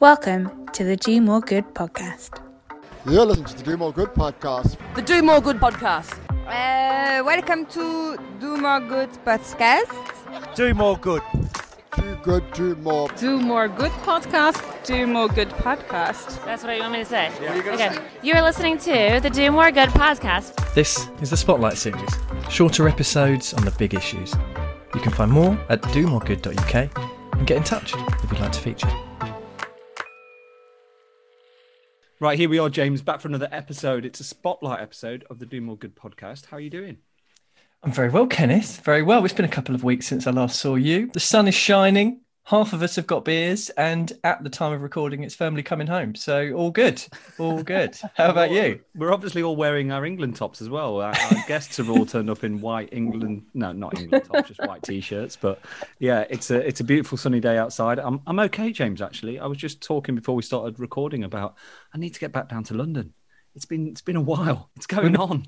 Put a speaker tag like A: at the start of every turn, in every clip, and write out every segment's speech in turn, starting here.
A: Welcome to the Do More Good podcast.
B: You're listening to the Do More Good podcast.
C: The Do More Good podcast.
D: Uh, welcome to Do More Good podcast.
E: Do more good.
B: Do good, do more.
F: Do More Good podcast. Do More Good podcast.
G: That's what you want me to say. Yeah. okay. You're listening to the Do More Good podcast.
H: This is the Spotlight series, shorter episodes on the big issues. You can find more at domoregood.uk and get in touch if you'd like to feature.
I: Right, here we are, James, back for another episode. It's a spotlight episode of the Do More Good podcast. How are you doing?
H: I'm very well, Kenneth. Very well. It's been a couple of weeks since I last saw you. The sun is shining. Half of us have got beers, and at the time of recording, it's firmly coming home. So all good, all good. How about you?
I: We're obviously all wearing our England tops as well. Our, our guests have all turned up in white England, no, not England tops, just white t-shirts. But yeah, it's a it's a beautiful sunny day outside. I'm I'm okay, James. Actually, I was just talking before we started recording about I need to get back down to London. It's been it's been a while. It's going on.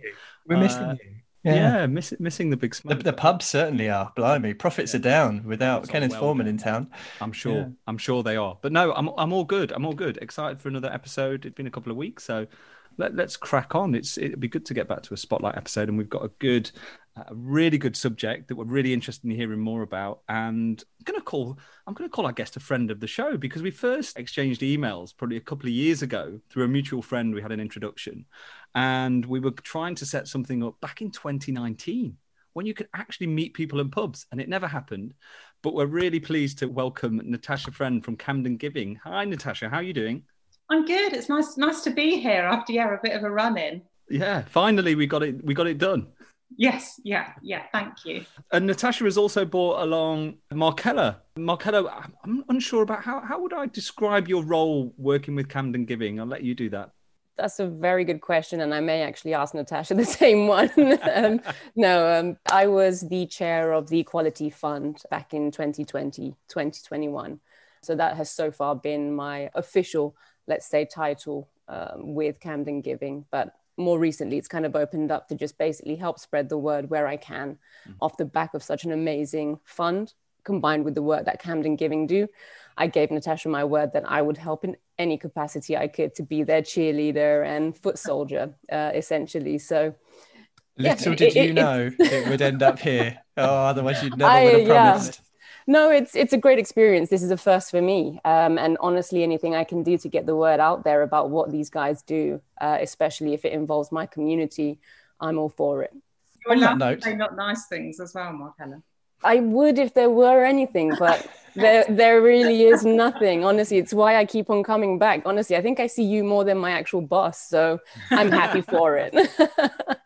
H: We're missing
I: Uh,
H: you.
I: Yeah, miss, missing the big
H: The,
I: smoke.
H: the pubs certainly are. Blimey, profits are down without Kenneth
I: well
H: Foreman
I: down.
H: in town.
I: I'm sure.
H: Yeah.
I: I'm sure they are. But no, I'm I'm all good. I'm all good. Excited for another episode. It's been a couple of weeks, so let, let's crack on. It's it'd be good to get back to a spotlight episode, and we've got a good, a really good subject that we're really interested in hearing more about. And I'm gonna call I'm gonna call our guest a friend of the show because we first exchanged emails probably a couple of years ago through a mutual friend. We had an introduction, and we were trying to set something up back in 2019 when you could actually meet people in pubs, and it never happened. But we're really pleased to welcome Natasha Friend from Camden Giving. Hi, Natasha. How are you doing?
J: I'm good. It's nice nice to be here after yeah a bit of a run in.
I: Yeah, finally we got it. We got it done.
J: Yes, yeah, yeah. Thank you.
I: And Natasha has also brought along Markella. Markella, I'm unsure about how how would I describe your role working with Camden Giving. I'll let you do that.
K: That's a very good question, and I may actually ask Natasha the same one. um, no, um, I was the chair of the Equality Fund back in 2020, 2021. So that has so far been my official, let's say, title um, with Camden Giving. But more recently, it's kind of opened up to just basically help spread the word where I can off the back of such an amazing fund combined with the work that Camden Giving do. I gave Natasha my word that I would help in any capacity I could to be their cheerleader and foot soldier, uh, essentially. So,
H: Little
K: it-
H: did
K: it-
H: you know it would end up here. Oh, otherwise you'd never
K: I-
H: would have
K: yeah.
H: promised.
K: No, it's it's a great experience. This is a first for me, um, and honestly, anything I can do to get the word out there about what these guys do, uh, especially if it involves my community, I'm all for it.
J: You're
H: On that
J: allowed to
H: note-
J: say not nice things as well, Markella.
K: I would if there were anything, but there there really is nothing. Honestly, it's why I keep on coming back. Honestly, I think I see you more than my actual boss, so I'm happy for it.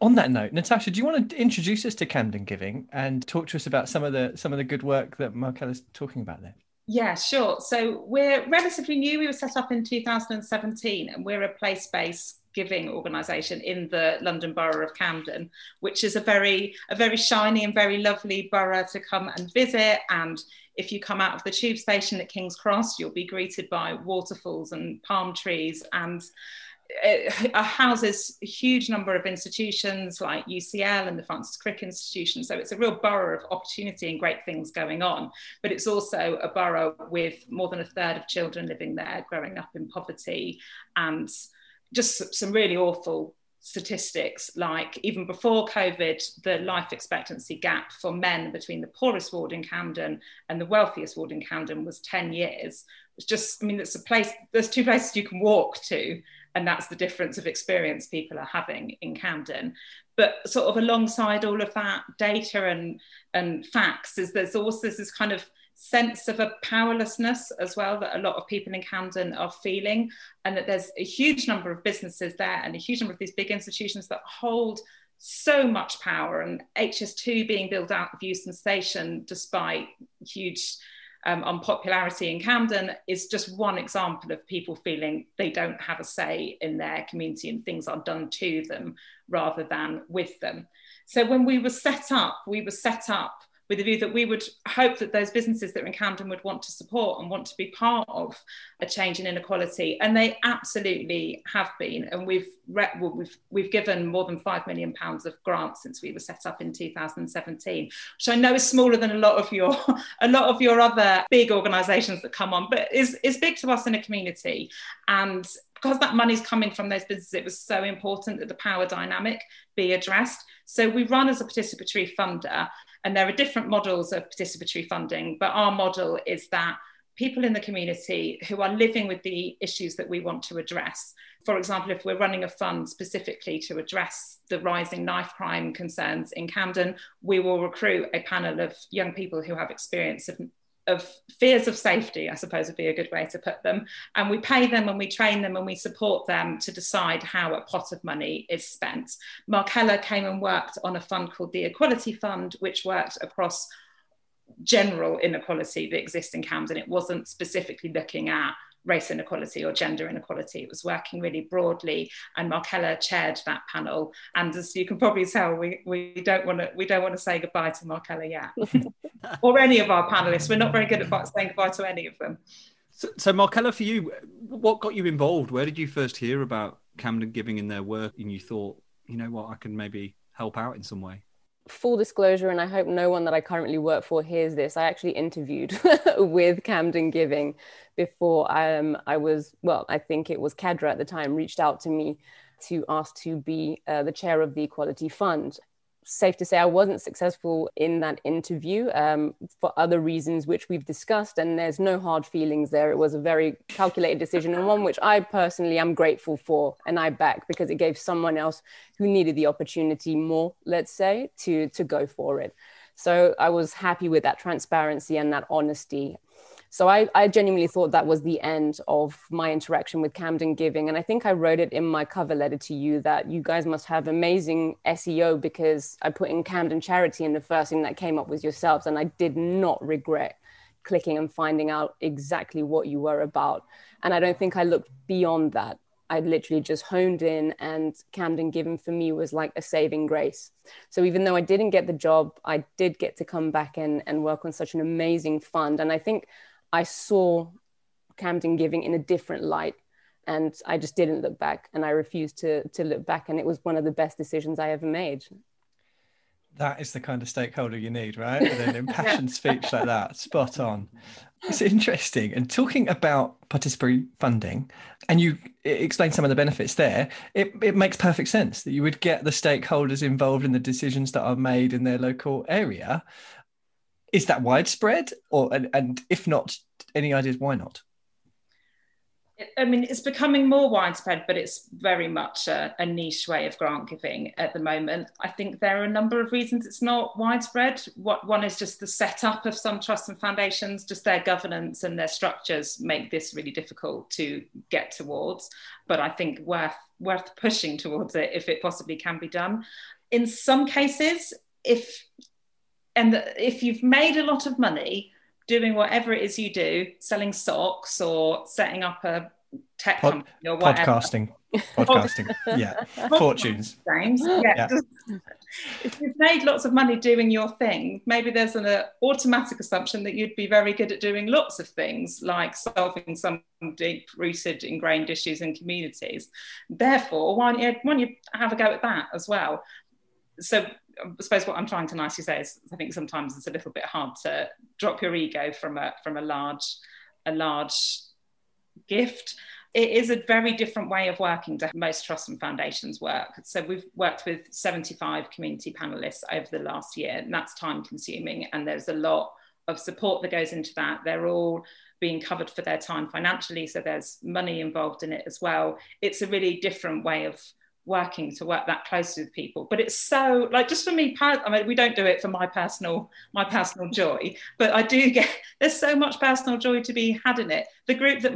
H: On that note, Natasha, do you want to introduce us to Camden Giving and talk to us about some of the some of the good work that Markella's talking about there?
J: Yeah, sure. So we're relatively new. We were set up in 2017, and we're a place-based giving organisation in the London Borough of Camden, which is a very a very shiny and very lovely borough to come and visit. And if you come out of the tube station at King's Cross, you'll be greeted by waterfalls and palm trees and it uh, houses a huge number of institutions like UCL and the Francis Crick Institution. So it's a real borough of opportunity and great things going on. But it's also a borough with more than a third of children living there, growing up in poverty, and just some really awful statistics like even before covid the life expectancy gap for men between the poorest ward in camden and the wealthiest ward in camden was 10 years it's just i mean it's a place there's two places you can walk to and that's the difference of experience people are having in Camden. But sort of alongside all of that data and and facts is there's also this kind of sense of a powerlessness as well that a lot of people in Camden are feeling, and that there's a huge number of businesses there and a huge number of these big institutions that hold so much power and HS2 being built out of Euston Station despite huge um, unpopularity in Camden is just one example of people feeling they don't have a say in their community and things are done to them rather than with them. So when we were set up, we were set up with the view that we would hope that those businesses that are in Camden would want to support and want to be part of a change in inequality. And they absolutely have been. And we've, re- we've, we've given more than £5 million of grants since we were set up in 2017, which I know is smaller than a lot of your, a lot of your other big organisations that come on, but is, is big to us in a community. And because that money's coming from those businesses, it was so important that the power dynamic be addressed. So we run as a participatory funder, and there are different models of participatory funding, but our model is that people in the community who are living with the issues that we want to address. For example, if we're running a fund specifically to address the rising knife crime concerns in Camden, we will recruit a panel of young people who have experience of of fears of safety, I suppose would be a good way to put them. And we pay them and we train them and we support them to decide how a pot of money is spent. Markella came and worked on a fund called the Equality Fund, which worked across general inequality that exists in Camden. It wasn't specifically looking at race inequality or gender inequality. It was working really broadly, and Markella chaired that panel. And as you can probably tell, we, we don't want to we don't want to say goodbye to Markella yet, or any of our panelists. We're not very good at saying goodbye to any of them.
I: So, so Markella, for you, what got you involved? Where did you first hear about Camden Giving in their work, and you thought, you know what, I can maybe help out in some way?
K: Full disclosure, and I hope no one that I currently work for hears this, I actually interviewed with Camden Giving before um, I was, well, I think it was Kedra at the time, reached out to me to ask to be uh, the chair of the Equality Fund safe to say I wasn't successful in that interview um, for other reasons, which we've discussed. And there's no hard feelings there. It was a very calculated decision and one which I personally am grateful for and I back because it gave someone else who needed the opportunity more, let's say, to, to go for it. So I was happy with that transparency and that honesty. So I, I genuinely thought that was the end of my interaction with Camden Giving. And I think I wrote it in my cover letter to you that you guys must have amazing SEO because I put in Camden Charity and the first thing that came up was yourselves. And I did not regret clicking and finding out exactly what you were about. And I don't think I looked beyond that. I literally just honed in, and Camden Giving for me was like a saving grace. So even though I didn't get the job, I did get to come back and, and work on such an amazing fund. And I think I saw Camden Giving in a different light and I just didn't look back and I refused to to look back and it was one of the best decisions I ever made.
H: That is the kind of stakeholder you need, right? And an impassioned speech like that, spot on. It's interesting. And talking about participatory funding, and you explain some of the benefits there, it, it makes perfect sense that you would get the stakeholders involved in the decisions that are made in their local area is that widespread or and, and if not any ideas why not
J: I mean, it's becoming more widespread, but it's very much a, a, niche way of grant giving at the moment. I think there are a number of reasons it's not widespread. What one is just the setup of some trusts and foundations, just their governance and their structures make this really difficult to get towards. But I think worth worth pushing towards it if it possibly can be done. In some cases, if and if you've made a lot of money doing whatever it is you do, selling socks or setting up a tech Pod, company or whatever.
H: Podcasting. Podcasting. yeah. Fortunes.
J: James. Yeah. yeah. if you've made lots of money doing your thing, maybe there's an uh, automatic assumption that you'd be very good at doing lots of things, like solving some deep rooted, ingrained issues in communities. Therefore, why don't, you, why don't you have a go at that as well? So I suppose what I'm trying to nicely say is I think sometimes it's a little bit hard to drop your ego from a from a large a large gift. It is a very different way of working to most trusts and foundations work. So we've worked with 75 community panelists over the last year, and that's time consuming. And there's a lot of support that goes into that. They're all being covered for their time financially, so there's money involved in it as well. It's a really different way of working to work that closely with people. But it's so like just for me i mean we don't do it for my personal my personal joy but i do get there's so much personal joy to be had in it. The group that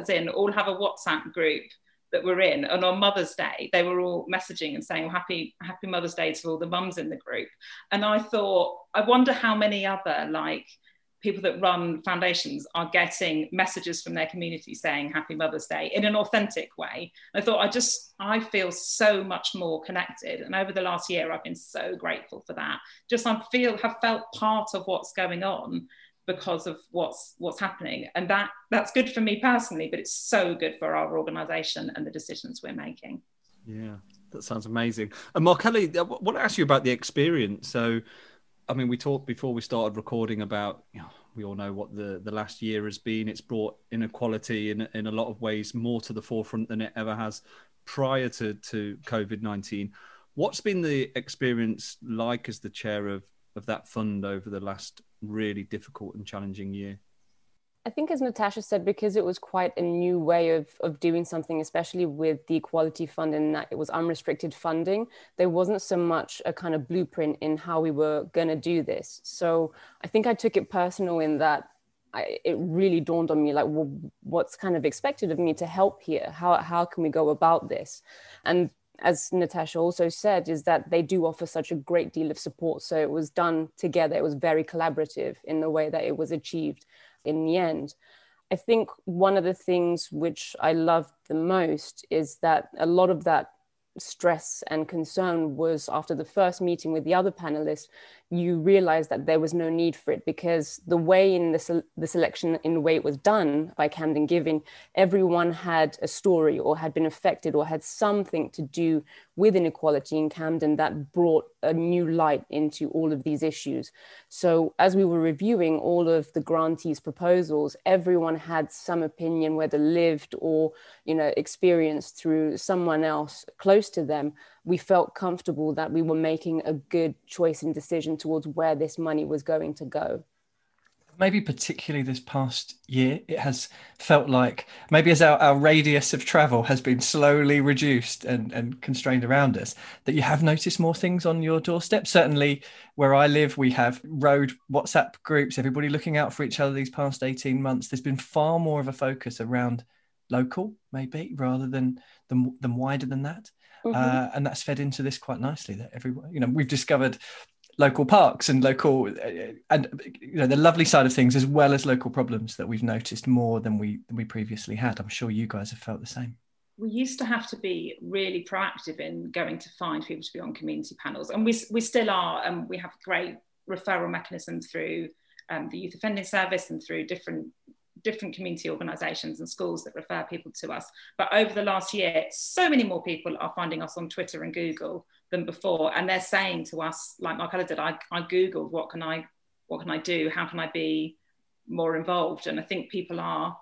J: is in all have a whatsapp group that we're in and on mother's day they were all messaging and saying well, happy happy mother's day to all the mums in the group. And i thought i wonder how many other like people that run foundations are getting messages from their community saying happy mother's day in an authentic way. I thought i just i feel so much more connected. And over the last year i've been so grateful for that. Just i feel have felt part of what's going on because of what's what's happening. And that that's good for me personally but it's so good for our organization and the decisions we're making.
I: Yeah that sounds amazing. And Markella uh, i want to ask you about the experience. So I mean, we talked before we started recording about, you know, we all know what the, the last year has been. It's brought inequality in, in a lot of ways more to the forefront than it ever has prior to, to COVID 19. What's been the experience like as the chair of, of that fund over the last really difficult and challenging year?
K: I think, as Natasha said, because it was quite a new way of, of doing something, especially with the Equality Fund and that it was unrestricted funding, there wasn't so much a kind of blueprint in how we were going to do this. So I think I took it personal in that I, it really dawned on me like, well, what's kind of expected of me to help here? How, how can we go about this? And as Natasha also said, is that they do offer such a great deal of support. So it was done together. It was very collaborative in the way that it was achieved in the end. I think one of the things which I loved the most is that a lot of that stress and concern was after the first meeting with the other panelists you realize that there was no need for it because the way in the, the selection in the way it was done by camden giving everyone had a story or had been affected or had something to do with inequality in camden that brought a new light into all of these issues. So as we were reviewing all of the grantees proposals everyone had some opinion whether lived or you know experienced through someone else close to them we felt comfortable that we were making a good choice and decision towards where this money was going to go.
H: Maybe particularly this past year it has felt like maybe as our, our radius of travel has been slowly reduced and, and constrained around us that you have noticed more things on your doorstep. Certainly where i live we have road whatsapp groups everybody looking out for each other these past 18 months. There's been far more of a focus around local maybe rather than than, than wider than that Mm-hmm. Uh, and that's fed into this quite nicely. That everyone, you know, we've discovered local parks and local uh, and you know the lovely side of things as well as local problems that we've noticed more than we than we previously had. I'm sure you guys have felt the same.
J: We used to have to be really proactive in going to find people to be on community panels, and we we still are. And we have great referral mechanisms through um, the youth offending service and through different different community organisations and schools that refer people to us. But over the last year, so many more people are finding us on Twitter and Google than before, and they're saying to us, like Markella did, I, I googled what can I what can I do? How can I be more involved? And I think people are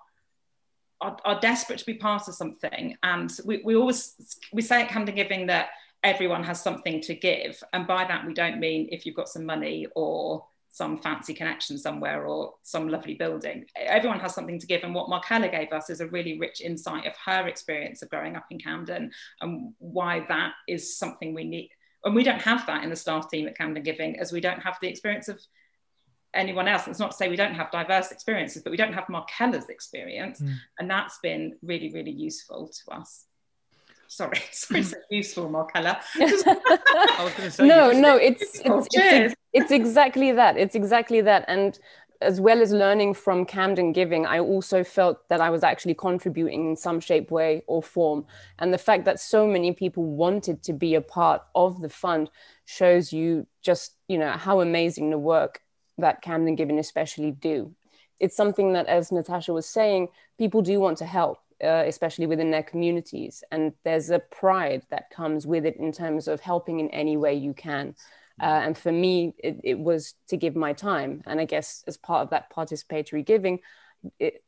J: are, are desperate to be part of something. And we, we always we say at Camden Giving that everyone has something to give, and by that we don't mean if you've got some money or some fancy connection somewhere or some lovely building. Everyone has something to give. And what Markella gave us is a really rich insight of her experience of growing up in Camden and why that is something we need. And we don't have that in the staff team at Camden Giving, as we don't have the experience of anyone else. It's not to say we don't have diverse experiences, but we don't have Markella's experience. Mm. And that's been really, really useful to us sorry, sorry, so useful, Markella.
K: no, no, it's it's, it's, it's exactly that. It's exactly that, and as well as learning from Camden Giving, I also felt that I was actually contributing in some shape, way, or form. And the fact that so many people wanted to be a part of the fund shows you just, you know, how amazing the work that Camden Giving especially do. It's something that, as Natasha was saying, people do want to help uh, especially within their communities. And there's a pride that comes with it in terms of helping in any way you can. Uh, and for me, it, it, was to give my time. And I guess as part of that participatory giving, it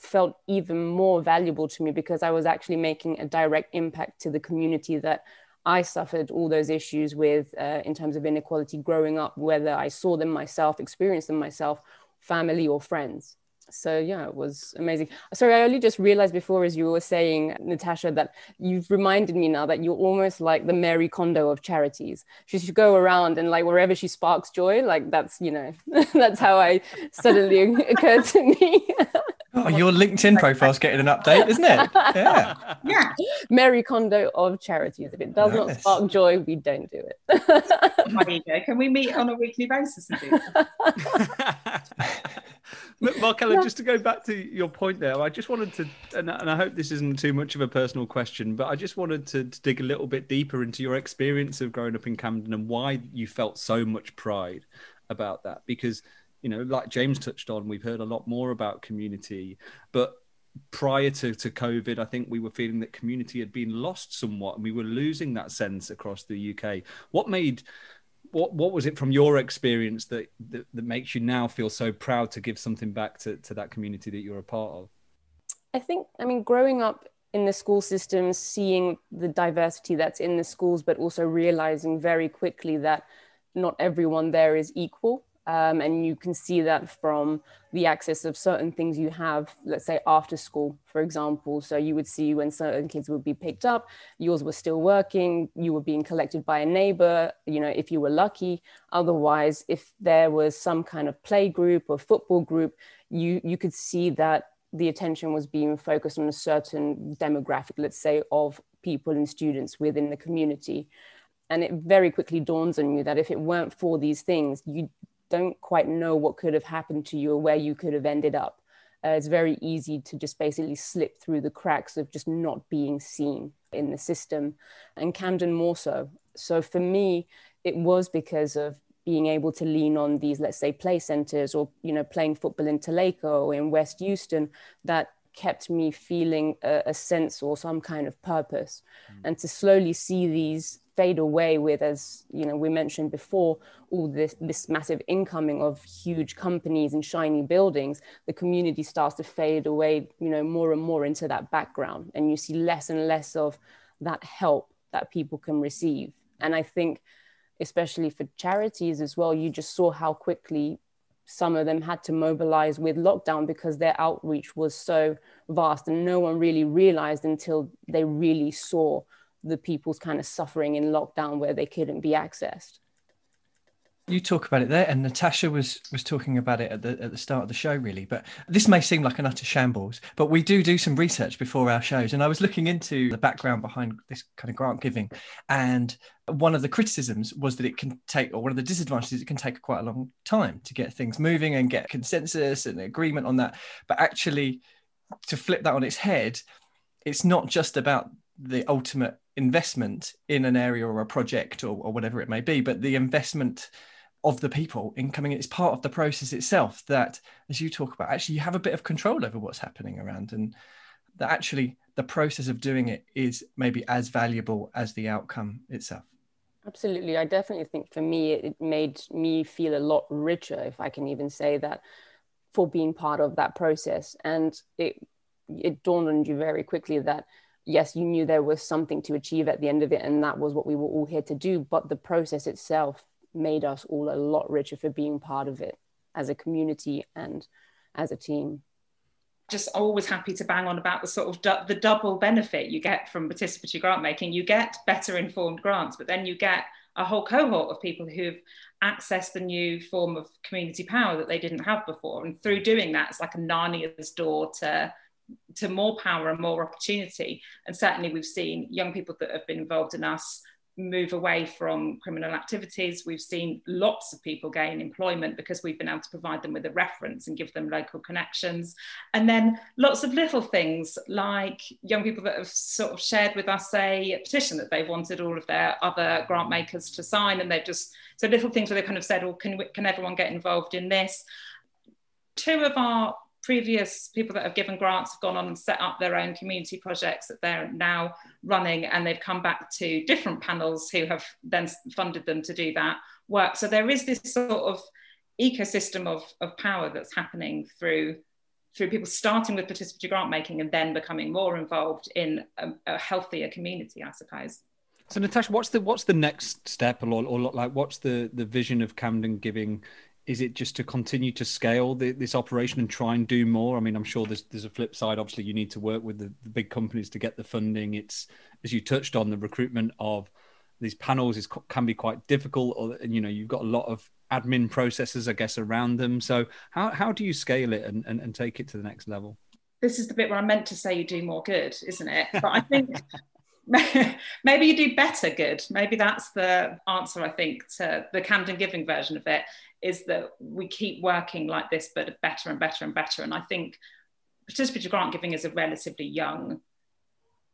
K: felt even more valuable to me because I was actually making a direct impact to the community that I suffered all those issues with uh, in terms of inequality growing up, whether I saw them myself, experienced them myself, family, or friends so yeah it was amazing sorry i only just realized before as you were saying natasha that you've reminded me now that you're almost like the Marie Kondo of charities she should go around and like wherever she sparks joy like that's you know that's how i suddenly occurred to me
H: Oh, your LinkedIn profile's getting an update, isn't it?
J: Yeah. Yeah.
K: Marie Kondo of charities. If it does nice. not spark joy, we don't do it.
J: My ego. Can we meet on a weekly basis and do
I: Markella, just to go back to your point there, I just wanted to, and, and I hope this isn't too much of a personal question, but I just wanted to, to dig a little bit deeper into your experience of growing up in Camden and why you felt so much pride about that. Because, you know, like James touched on, we've heard a lot more about community, but prior to, to COVID, I think we were feeling that community had been lost somewhat and we were losing that sense across the UK. What made what what was it from your experience that, that, that makes you now feel so proud to give something back to, to that community that you're a part of?
K: I think I mean growing up in the school system, seeing the diversity that's in the schools, but also realizing very quickly that not everyone there is equal um, and you can see that from the access of certain things you have, let's say after school, for example. So you would see when certain kids would be picked up, yours were still working, you were being collected by a neighbor, you know, if you were lucky. Otherwise, if there was some kind of play group or football group, you, you could see that the attention was being focused on a certain demographic, let's say, of people and students within the community. And it very quickly dawns on you that if it weren't for these things, you don't quite know what could have happened to you or where you could have ended up. Uh, it's very easy to just basically slip through the cracks of just not being seen in the system, and Camden more so. So for me, it was because of being able to lean on these, let's say, play centres or you know playing football in Talacre or in West Euston that kept me feeling a, a sense or some kind of purpose, mm. and to slowly see these fade away with, as you know, we mentioned before, all this this massive incoming of huge companies and shiny buildings, the community starts to fade away, you know, more and more into that background, and you see less and less of that help that people can receive. And I think, especially for charities as well, you just saw how quickly some of them had to mobilize with lockdown because their outreach was so vast and no one really realized until they really saw the people's kind of suffering in lockdown where they couldn't be accessed.
H: You talk about it there and natasha was was talking about it at the at the start of the show really but this may seem like an utter shambles but we do do some research before our shows and i was looking into the background behind this kind of grant giving and one of the criticisms was that it can take or one of the disadvantages it can take quite a long time to get things moving and get consensus and agreement on that but actually to flip that on its head it's not just about the ultimate investment in an area or a project or, or whatever it may be, but the investment of the people in coming it's part of the process itself that as you talk about actually you have a bit of control over what's happening around and that actually the process of doing it is maybe as valuable as the outcome itself.
K: Absolutely. I definitely think for me it made me feel a lot richer if i can even say that for being part of that process. And it it dawned on you very quickly that yes, you knew there was something to achieve at the end of it, and that was what we were all here to do. But the process itself made us all a lot richer for being part of it as a community and as a team.
J: Just always happy to bang on about the sort of du- the double benefit you get from participatory grant making. You get better informed grants, but then you get a whole cohort of people who've accessed the new form of community power that they didn't have before. And through doing that, it's like a Narnia's door to to more power and more opportunity. And certainly, we've seen young people that have been involved in us move away from criminal activities. We've seen lots of people gain employment because we've been able to provide them with a reference and give them local connections. And then lots of little things like young people that have sort of shared with us a petition that they've wanted all of their other grant makers to sign. And they've just, so little things where they kind of said, well, can, can everyone get involved in this? Two of our previous people that have given grants have gone on and set up their own community projects that they're now running and they've come back to different panels who have then funded them to do that work. So there is this sort of ecosystem of, of power that's happening through through people starting with participatory grant making and then becoming more involved in a, a healthier community i suppose.
I: So natasha what's the what's the next step or, or like what's the the vision of camden giving is it just to continue to scale the, this operation and try and do more? I mean, I'm sure there's there's a flip side. Obviously, you need to work with the, the big companies to get the funding. It's as you touched on the recruitment of these panels is can be quite difficult, or you know you've got a lot of admin processes, I guess, around them. So how how do you scale it and, and, and take it to the next level?
J: This is the bit where I meant to say you do more good, isn't it? But I think maybe you do better good. Maybe that's the answer, I think, to the Camden Giving version of it is that we keep working like this, but better and better and better. And I think participatory grant giving is a relatively young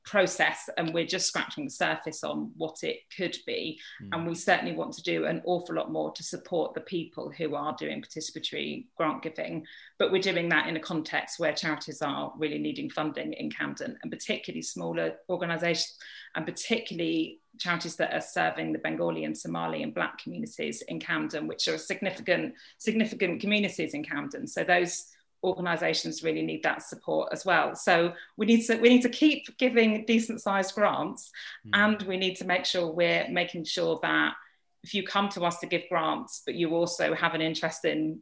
J: process and we're just scratching the surface on what it could be. Mm. and we certainly want to do an awful lot more to support the people who are doing participatory grant giving. But we're doing that in a context where charities are really needing funding in Camden and particularly smaller organizations and particularly charities that are serving the Bengali and Somali and black communities in Camden which are significant significant communities in Camden. So those organizations really need that support as well. So we need to we need to keep giving decent sized grants mm. and we need to make sure we're making sure that if you come to us to give grants but you also have an interest in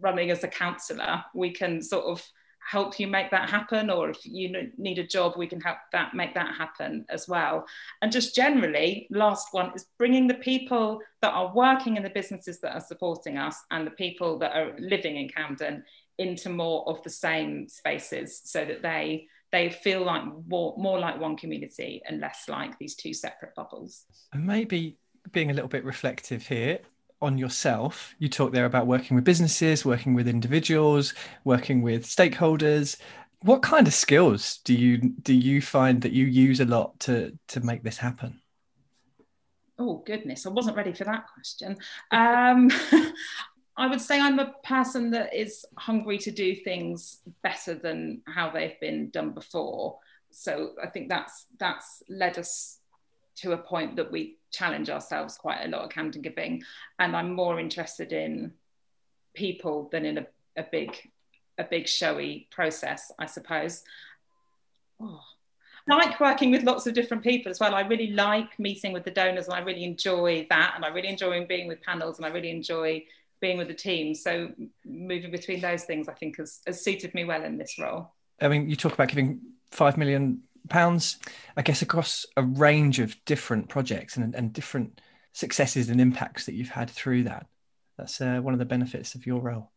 J: running as a counsellor we can sort of help you make that happen. Or if you need a job we can help that make that happen as well. And just generally last one is bringing the people that are working in the businesses that are supporting us and the people that are living in camden into more of the same spaces so that they they feel like more, more like one community and less like these two separate bubbles.
H: And maybe being a little bit reflective here on yourself, you talk there about working with businesses, working with individuals, working with stakeholders. What kind of skills do you do you find that you use a lot to to make this happen?
J: Oh goodness, I wasn't ready for that question. Um, I would say I'm a person that is hungry to do things better than how they've been done before. So I think that's that's led us to a point that we challenge ourselves quite a lot at Camden Giving, and I'm more interested in people than in a, a big a big showy process, I suppose. Oh. I like working with lots of different people as well. I really like meeting with the donors and I really enjoy that. And I really enjoy being with panels and I really enjoy being with the team. So moving between those things, I think, has, has suited me well in this role.
H: I mean, you talk about giving five million pounds, I guess, across a range of different projects and, and different successes and impacts that you've had through that. That's uh, one of the benefits of your role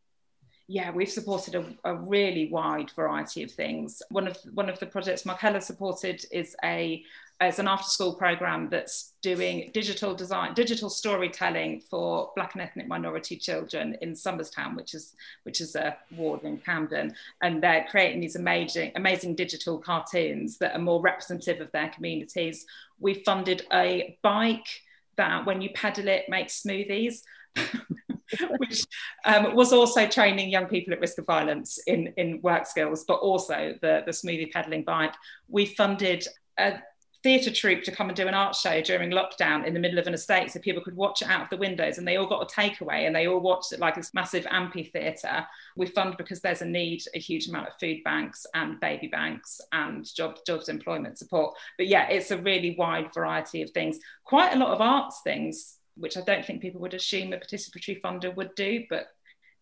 J: yeah, we've supported a, a, really wide variety of things. One of one of the projects Markella supported is a as an after school program that's doing digital design, digital storytelling for Black and ethnic minority children in Somers Town, which is which is a ward in Camden, and they're creating these amazing amazing digital cartoons that are more representative of their communities. We funded a bike that when you pedal it makes smoothies. which um, was also training young people at risk of violence in, in work skills, but also the, the smoothie pedaling bike. We funded a theatre troupe to come and do an art show during lockdown in the middle of an estate so people could watch it out of the windows and they all got a takeaway and they all watched it like this massive amphitheatre. We fund because there's a need, a huge amount of food banks and baby banks and job, jobs employment support. But yeah, it's a really wide variety of things. Quite a lot of arts things which I don't think people would assume a participatory funder would do, but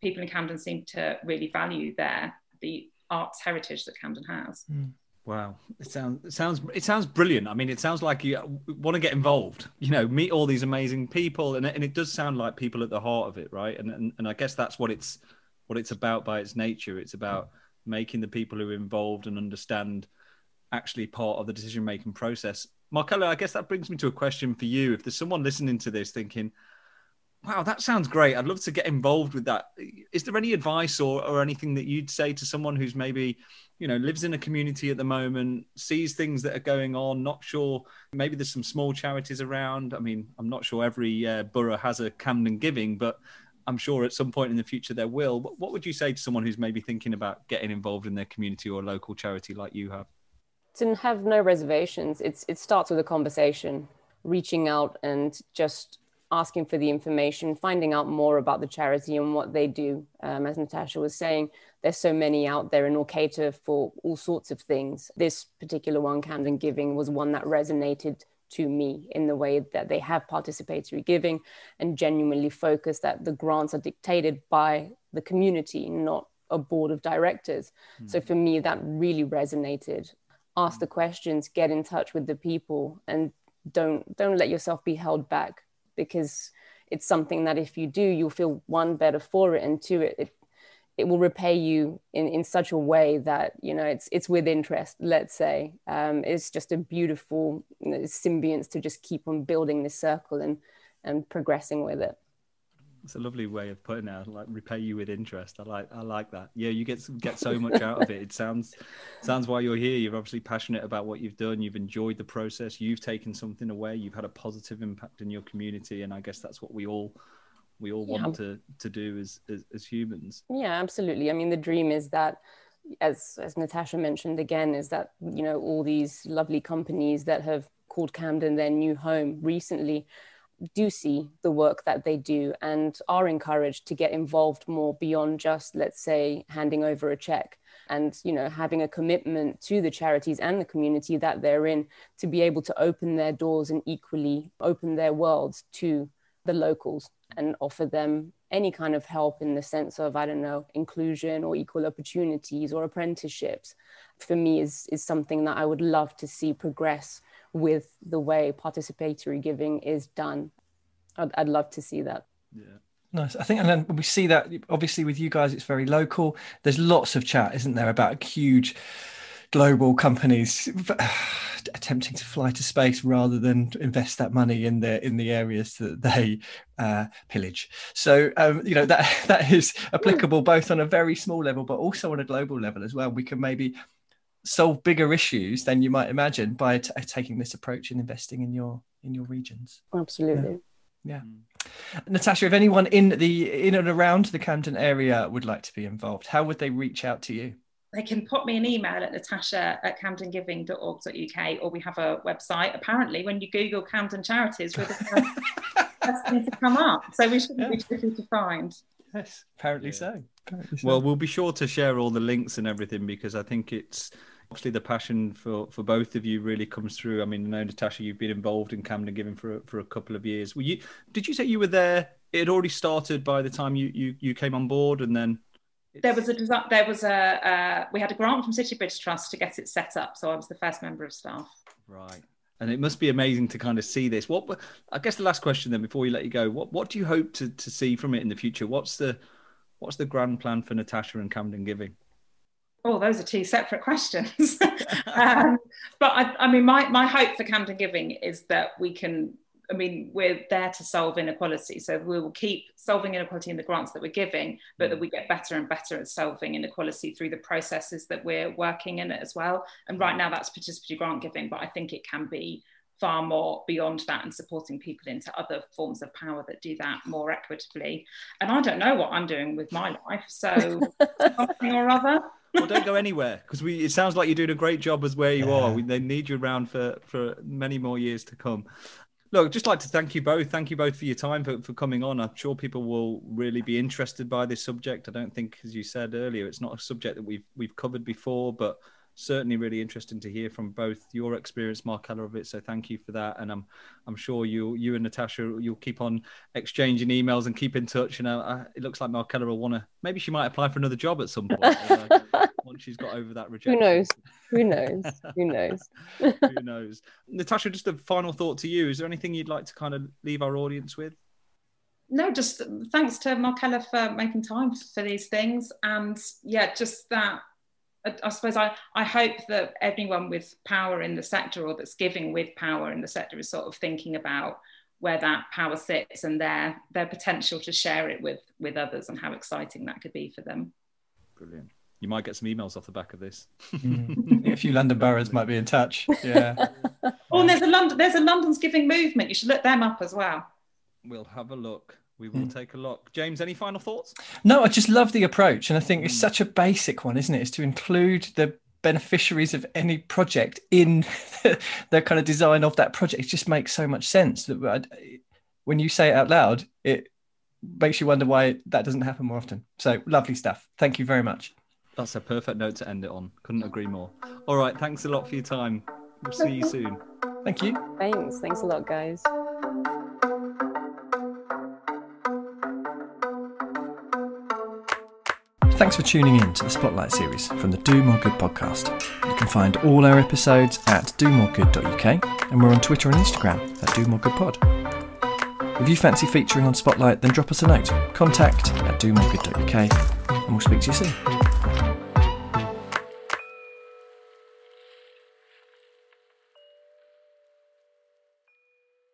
J: people in Camden seem to really value there the arts heritage that Camden has. Mm.
I: Wow, it sounds it sounds it sounds brilliant. I mean, it sounds like you want to get involved. You know, meet all these amazing people, and and it does sound like people at the heart of it, right? And and, and I guess that's what it's what it's about by its nature. It's about making the people who are involved and understand actually part of the decision making process Markella, I guess that brings me to a question for you. If there's someone listening to this thinking, wow, that sounds great. I'd love to get involved with that. Is there any advice or, or anything that you'd say to someone who's maybe, you know, lives in a community at the moment, sees things that are going on, not sure, maybe there's some small charities around. I mean, I'm not sure every uh, borough has a Camden Giving, but I'm sure at some point in the future there will. What would you say to someone who's maybe thinking about getting involved in their community or local charity like you have?
K: To have no reservations. It's it starts with a conversation, reaching out and just asking for the information, finding out more about the charity and what they do. Um, as Natasha was saying, there's so many out there and will cater for all sorts of things. This particular one, Camden Giving, was one that resonated to me in the way that they have participatory giving and genuinely focus that the grants are dictated by the community, not a board of directors. Mm. So for me, that really resonated ask the questions get in touch with the people and don't don't let yourself be held back because it's something that if you do you'll feel one better for it and two it, it it will repay you in, in such a way that you know it's it's with interest let's say. Um, it's just a beautiful you know, symbionts to just keep on building this circle and and progressing with it
I: it's a lovely way of putting it. Like repay you with interest. I like I like that. Yeah, you get get so much out of it. It sounds sounds why you're here. You're obviously passionate about what you've done. You've enjoyed the process. You've taken something away. You've had a positive impact in your community, and I guess that's what we all we all want to to do as, as as humans.
K: Yeah, absolutely. I mean, the dream is that as as Natasha mentioned again, is that you know all these lovely companies that have called Camden their new home recently do see the work that they do and are encouraged to get involved more beyond just let's say handing over a check and you know having a commitment to the charities and the community that they're in to be able to open their doors and equally open their worlds to the locals and offer them any kind of help in the sense of i don't know inclusion or equal opportunities or apprenticeships for me is is something that i would love to see progress with the way participatory giving is done. I'd, I'd love to see that.
I: Yeah.
H: Nice. I think, and then we see that obviously with you guys, it's very local. There's lots of chat, isn't there, about huge global companies attempting to fly to space rather than invest that money in the in the areas that they uh, pillage. So um, you know that that is applicable both on a very small level, but also on a global level as well. We can maybe solve bigger issues than you might imagine by t- taking this approach and investing in your in your regions
K: absolutely
H: yeah. yeah. natasha if anyone in the in and around the camden area would like to be involved how would they reach out to you
J: they can pop me an email at natasha at camdengiving.org.uk or we have a website apparently when you google camden charities we're the first thing to come up so we shouldn't yeah. be tricky to find
H: yes apparently yeah. so
I: well, we'll be sure to share all the links and everything because I think it's obviously the passion for for both of you really comes through. I mean, I know Natasha, you've been involved in Camden Giving for for a couple of years. Were you? Did you say you were there? It had already started by the time you you, you came on board, and then
J: there was a there was a uh, we had a grant from City Bridge Trust to get it set up, so I was the first member of staff.
I: Right. And it must be amazing to kind of see this. What I guess the last question then, before we let you go, what what do you hope to, to see from it in the future? What's the what's the grand plan for Natasha and Camden Giving?
J: Oh, those are two separate questions. um, but I, I, mean, my, my hope for Camden Giving is that we can, I mean, we're there to solve inequality. So we will keep solving inequality in the grants that we're giving, but that we get better and better at solving inequality through the processes that we're working in it as well. And right now that's participatory grant giving, but I think it can be far more beyond that and supporting people into other forms of power that do that more equitably. And I don't know what I'm doing with my life, so something or other.
I: Well, don't go anywhere because we. It sounds like you're doing a great job as where you yeah. are. We, they need you around for for many more years to come. Look, just like to thank you both. Thank you both for your time for, for coming on. I'm sure people will really be interested by this subject. I don't think, as you said earlier, it's not a subject that we've we've covered before, but certainly really interesting to hear from both your experience, Markella, of it. So thank you for that, and I'm I'm sure you you and Natasha you'll keep on exchanging emails and keep in touch. And uh, it looks like Markella will want to maybe she might apply for another job at some point once she's got over that rejection.
K: Who knows? Who knows? Who knows?
I: Who knows? Natasha, just a final thought to you. Is there anything you'd like to kind of leave our audience with?
J: no, just thanks to Markella for making time for these things. And yeah, just that I suppose I, I hope that everyone with power in the sector or that's giving with power in the sector is sort of thinking about where that power sits and their their potential to share it with with others and how exciting that could be for them.
I: Brilliant. You might get some emails off the back of this.
H: mm. A few London boroughs might be in touch. Yeah.
J: oh, and there's a London there's a London's Giving movement. You should look them up as well.
I: We'll have a look. We will mm. take a look. James, any final thoughts?
H: No, I just love the approach. And I think it's hmm. such a basic one, isn't it? it? Is to include the beneficiaries of any project in the kind of design of that project. It just makes so much sense that when you say it out loud, it makes you wonder why that doesn't happen more often. So lovely stuff. Thank you very much.
I: That's a perfect note to end it on. Couldn't agree more. All right. Thanks a lot for your time. We'll see you soon.
H: Thank you.
K: Thanks. Thanks a lot, guys.
H: Thanks for tuning in to the Spotlight series from the Do More Good podcast. You can find all our episodes at domoregood.uk and we're on Twitter and Instagram at domoregoodpod. If you fancy featuring on Spotlight, then drop us a note. Contact at domoregood.uk and we'll speak to you soon.